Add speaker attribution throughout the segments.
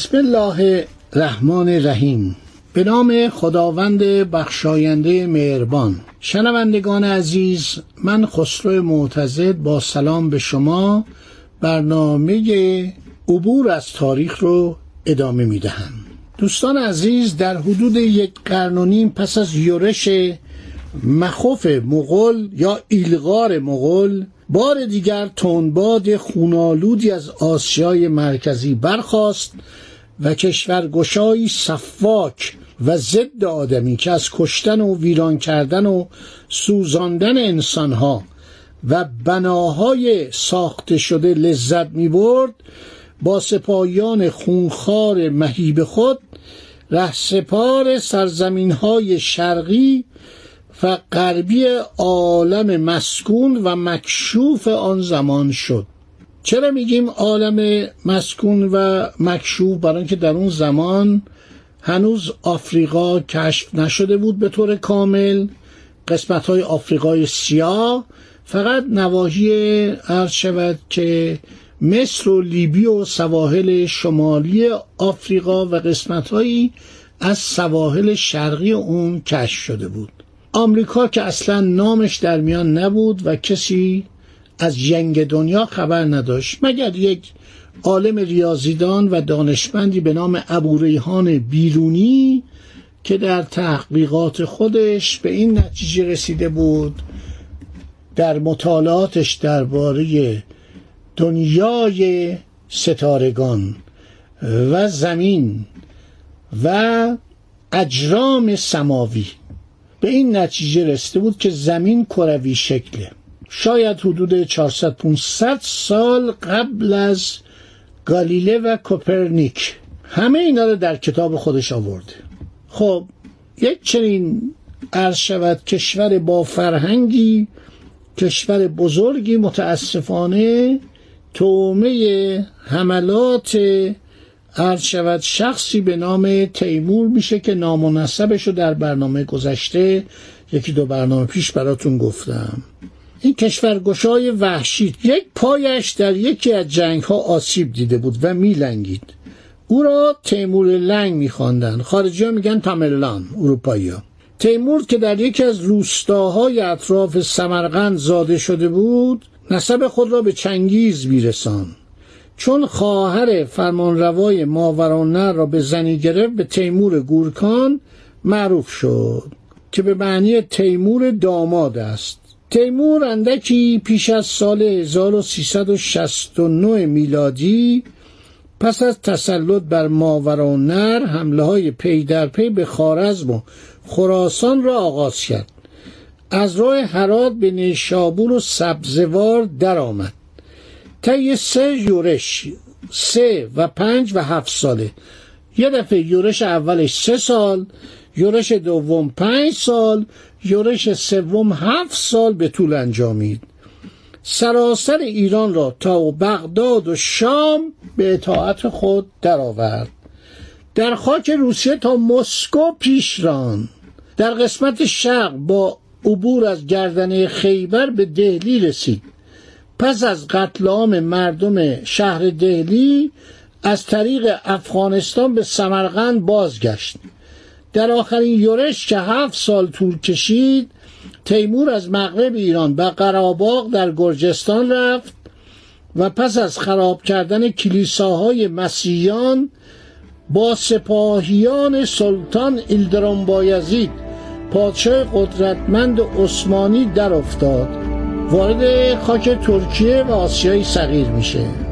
Speaker 1: بسم الله الرحمن الرحیم. به نام خداوند بخشاینده مهربان. شنوندگان عزیز من خسرو معتزد با سلام به شما برنامه عبور از تاریخ رو ادامه می دهم دوستان عزیز در حدود یک قرن و نیم پس از یورش مخوف مغول یا ایلغار مغول بار دیگر تندباد خونالودی از آسیای مرکزی برخاست و کشورگشایی صفاک و ضد آدمی که از کشتن و ویران کردن و سوزاندن انسانها و بناهای ساخته شده لذت می برد با سپاهیان خونخوار مهیب خود رهسپار سرزمین های شرقی و غربی عالم مسکون و مکشوف آن زمان شد. چرا میگیم عالم مسکون و مکشوف؟ برای اینکه در اون زمان هنوز آفریقا کشف نشده بود به طور کامل. قسمت های آفریقای سیاه فقط نواحی عرض شود که مصر و لیبی و سواحل شمالی آفریقا و قسمت از سواحل شرقی اون کشف شده بود. آمریکا که اصلا نامش در میان نبود و کسی از جنگ دنیا خبر نداشت. مگر یک عالم ریاضیدان و دانشمندی به نام ابوریحان بیرونی که در تحقیقات خودش به این نتیجه رسیده بود در مطالعاتش درباره دنیای ستارگان و زمین و اجرام سماوی. به این نتیجه رسیده بود که زمین کروی شکله. شاید حدود 400 500 سال قبل از گالیله و کوپرنیک. همه اینا رو در کتاب خودش آورده خب یک چنین عرض شود کشور با فرهنگی کشور بزرگی متاسفانه تومه حملات عرض شود شخصی به نام تیمور میشه که نام و نسبش رو در برنامه گذشته یکی دو برنامه پیش براتون گفتم. این کشورگشای وحشی یک پایش در یکی از جنگ ها آسیب دیده بود و میلنگید. او را تیمور لنگ میخواندند خارجی ها میگن تاملان اروپایی ها. تیمور که در یکی از روستاهای اطراف سمرقند زاده شده بود نسب خود را به چنگیز میرسان چون خواهر فرمانروای ماورانه را به زنی گرفت به تیمور گورکان معروف شد که به معنی تیمور داماد است. تیمور اندکی پیش از سال 1369 میلادی پس از تسلط بر ماورانر حمله های پی در پی به خارزم و خراسان را آغاز کرد. از راه هرات به نیشابور و سبزوار درآمد. طی سه یورش سه و پنج و هفت ساله. یه دفعه یورش اولش سه سال یورش دوم پنج سال یورش سوم هفت سال به طول انجامید. سراسر ایران را تا بغداد و شام به اطاعت خود درآورد. در خاک روسیه تا مسکو پیش ران در قسمت شرق با عبور از گردنه خیبر به دهلی رسید. پس از قتل عام مردم شهر دهلی از طریق افغانستان به سمرقند بازگشت. در آخرین یورش که هفت سال طول کشید تیمور از مغرب ایران به قراباغ در گرجستان رفت و پس از خراب کردن کلیساهای مسیحیان با سپاهیان سلطان ایلدران بایزید پادشاه قدرتمند عثمانی در افتاد. وارد خاک ترکیه و آسیای صغیر میشه.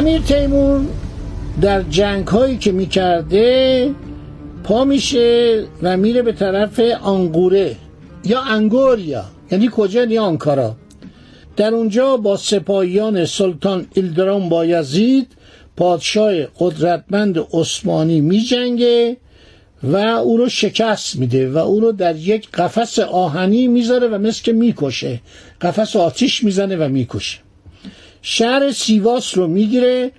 Speaker 1: امیر تیمور در جنگ هایی که می‌کرده پا میشه و میره به طرف آنگوره یا انگوریا. یعنی کجا؟ یا آنکارا. در اونجا با سپاهیان سلطان ایلدرام بایزید پادشاه قدرتمند عثمانی میجنگه و او رو شکست میده و او رو در یک قفس آهنی می‌ذاره و مثل که می‌کشه. قفس آتیش می‌زنه و می‌کشه. شهر سیواس رو می‌گیره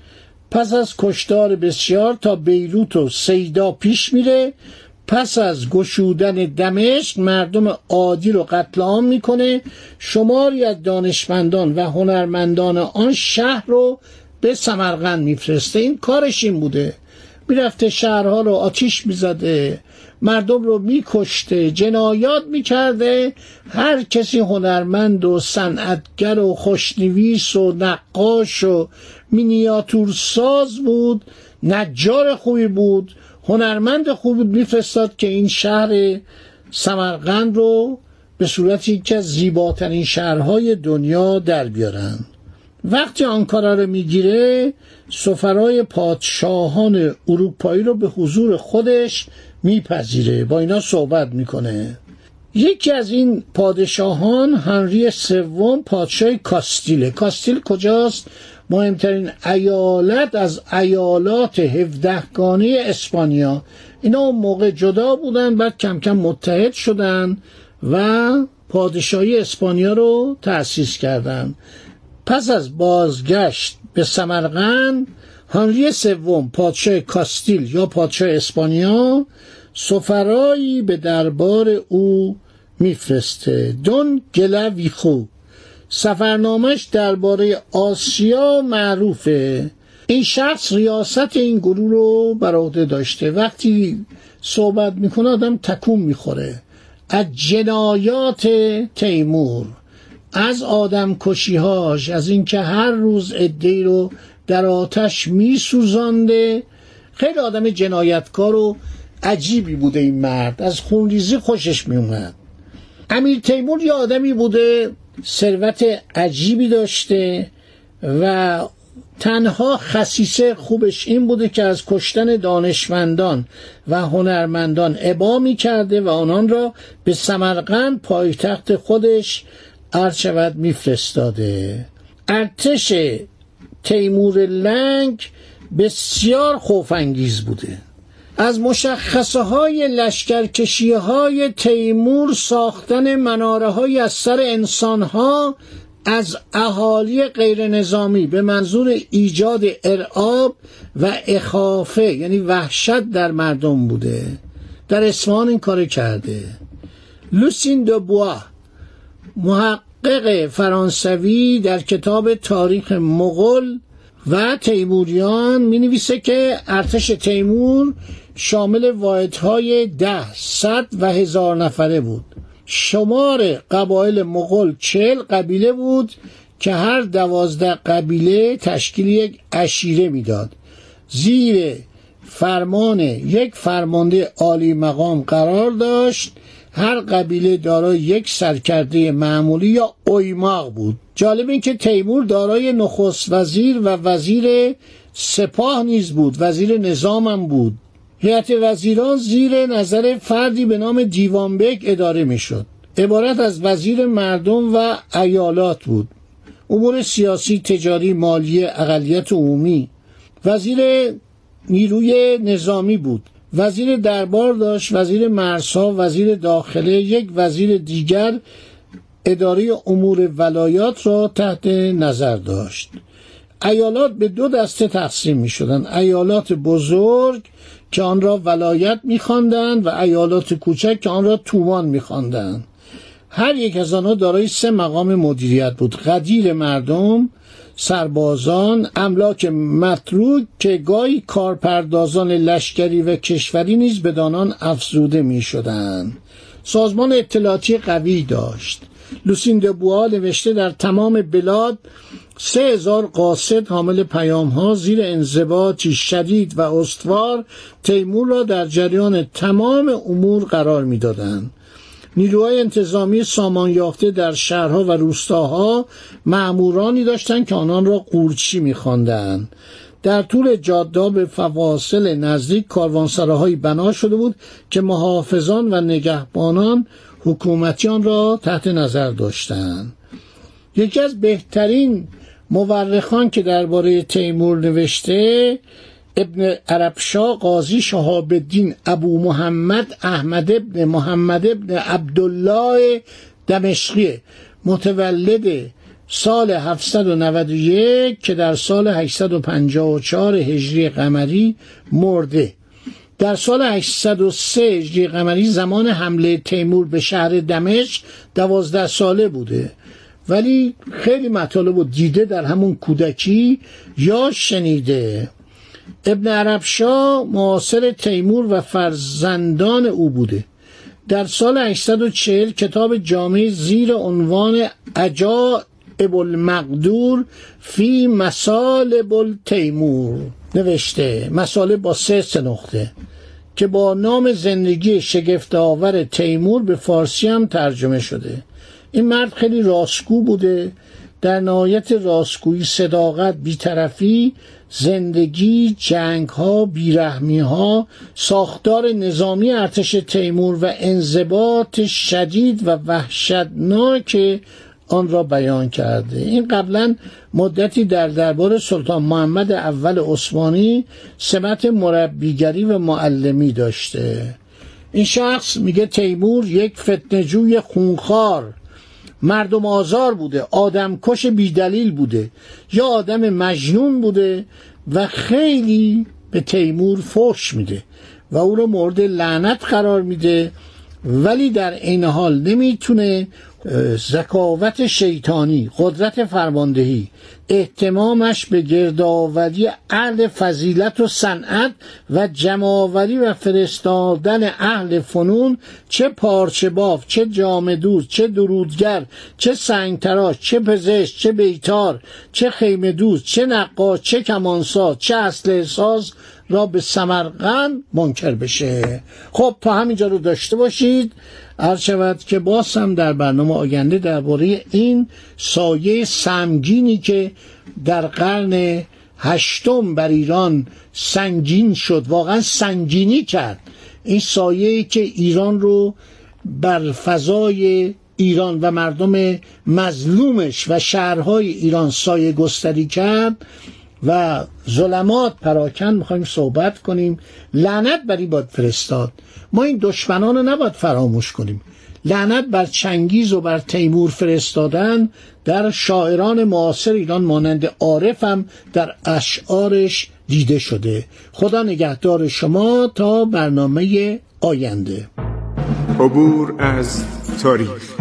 Speaker 1: پس از کشتار بسیار تا بیروت و سیدا پیش میره پس از گشودن دمشق مردم عادی رو قتل عام می‌کنه. شماری از دانشمندان و هنرمندان آن شهر رو به سمرقند میفرسته. این کارش این بوده. می‌رفته شهرها رو آتیش می‌زده. مردم رو میکشته جنایات می‌کرده هر کسی هنرمند و صنعتگر و خوشنویس و نقاش و مینیاتور ساز بود نجار خوبی بود هنرمند خوبی بود میفرستاد که این شهر سمرقند رو به صورتی که از زیباترین شهرهای دنیا در بیارن. وقتی آنکارا رو می‌گیره سفرای پادشاهان اروپایی رو به حضور خودش میپذیره با اینا صحبت می‌کنه. یکی از این پادشاهان هنری سوم پادشاه کاستیله. کاستیل کجاست؟ مهمترین ایالت از ایالات هفدهگانه اسپانیا. اینا اون موقع جدا بودن بعد کم کم متحد شدن و پادشاهی اسپانیا رو تأسیس کردند. پس از بازگشت به سمرقند هنری سوم پادشاه کاستیل یا پادشاه اسپانیا سفرایی به دربار او میفرسته. دون گلاویخو. سفرنامش درباره آسیا معروفه. این شخص ریاست این گروه رو بر عهده داشته. وقتی صحبت می‌کنه آدم تکون می‌خوره. از جنایات تیمور از آدم کشیهاش از اینکه هر روز ادهی رو در آتش میسوزانده. خیلی آدم جنایتکار و عجیبی بوده این مرد. از خونریزی خوشش میومد امیر تیمور یه آدمی بوده ثروت عجیبی داشته و تنها خصیصه خوبش این بوده که از کشتن دانشمندان و هنرمندان ابا می کرده و آنان را به سمرقند پایتخت خودش عرض شود میفرستاده. ارتش تیمور لنگ بسیار خوفانگیز بوده. از مشخصه های لشکرکشی های تیمور ساختن مناره های از سر انسان ها از اهالی غیر نظامی به منظور ایجاد ارعاب و اخافه یعنی وحشت در مردم بوده. در اسمان این کار کرده. لوسین دو بوا فرانسوی در کتاب تاریخ مغل و تیموریان می نویسه که ارتش تیمور شامل واحدهای ده صد و هزار نفره بود. شمار قبایل مغول چل قبیله بود که هر دوازده قبیله تشکیل یک اشیره می‌داد. زیر فرمان یک فرمانده عالی مقام قرار داشت هر قبیله دارای یک سرکرده معمولی یا اویماق بود. جالب این که تیمور دارای نخست وزیر و وزیر سپاه نیز بود. وزیر نظامم بود. هیئت وزیران زیر نظر فردی به نام دیوانبک اداره می‌شد. عبارت از وزیر مردم و ایالات بود. امور سیاسی تجاری مالی اقلیت عمومی. وزیر نیروی نظامی بود. وزیر دربار داشت وزیر مرزها وزیر داخله یک وزیر دیگر اداره امور ولایات را تحت نظر داشت. ایالات به دو دسته تقسیم می شدن ایالات بزرگ که آن را ولایت می و ایالات کوچک که آن را تومان می هر یک از آنها دارای سه مقام مدیریت بود. قدیر مردم سربازان املاک متروک که گاهی کارپردازان لشکری و کشوری نیز به دانان افزوده می شدن. سازمان اطلاعاتی قوی داشت لوسین بوا نوشته در تمام بلاد سه هزار قاصد حامل پیام ها زیر انضباطی شدید و استوار تیمور را در جریان تمام امور قرار می‌دادند نیروهای انتظامی سامان یافته در شهرها و روستاها معمورانی داشتند که آنان را قورچی میخواندند. در طول جاده به فواصل نزدیک کاروانسراهایی بنا شده بود که محافظان و نگهبانان حکومتیان را تحت نظر داشتند. یکی از بهترین مورخان که درباره تیمور نوشته ابن عربشا قاضی شهاب الدین ابو محمد احمد ابن محمد ابن عبدالله دمشقی متولد سال 791 که در سال 854 هجری قمری مرده. در سال 803 هجری قمری زمان حمله تیمور به شهر دمشق دوازده ساله بوده. ولی خیلی مطالب و دیده در همون کودکی یا شنیده. ابن عربشا معاصر تیمور و فرزندان او بوده. در سال 840 کتاب جامع زیر عنوان عجائب المقدور فی مسالب تیمور نوشته. مساله با سه نقطه. که با نام زندگی شگفت آور تیمور به فارسی هم ترجمه شده. این مرد خیلی راستگو بوده. در نهایت راستگویی صداقت بیطرفی زندگی جنگ ها بیرحمی ها ساختار نظامی ارتش تیمور و انضباط شدید و وحشتناک آن را بیان کرده. این قبلا مدتی در دربار سلطان محمد اول عثمانی سمت مربیگری و معلمی داشته. این شخص میگه تیمور یک فتنجوی خونخوار مردم آزار بوده آدم کش بیدلیل بوده یا آدم مجنون بوده و خیلی به تیمور فحش میده و او رو مورد لعنت قرار میده ولی در این حال نمی‌تونه ذکاوت شیطانی قدرت فرماندهی احتمامش به گردآوری اهل فضیلت و صنعت و جمعآوری و فرستادن اهل فنون چه پارچه باف چه جام دوز چه درودگر چه سنگتراش چه پزشک چه بیتار چه خیمه دوز چه نقاش چه کمانساز چه اصل ساز را به سمرقند منکر بشه. خب تا همینجا رو داشته باشید. عرض شود که باز در برنامه آینده درباره این سایه سمگینی که در قرن هشتم بر ایران سنگین شد واقعا سنگینی کرد. این سایه که ایران رو بر فضای ایران و مردم مظلومش و شهرهای ایران سایه گستری کرد و ظلمات پراکن می‌خوایم صحبت کنیم. لعنت بر این باید فرستاد. ما این دشمنان رو نباید فراموش کنیم. لعنت بر چنگیز و بر تیمور فرستادن در شاعران معاصر ایران مانند عارف هم در اشعارش دیده شده. خدا نگهدار شما تا برنامه آینده.
Speaker 2: عبور از تاریخ.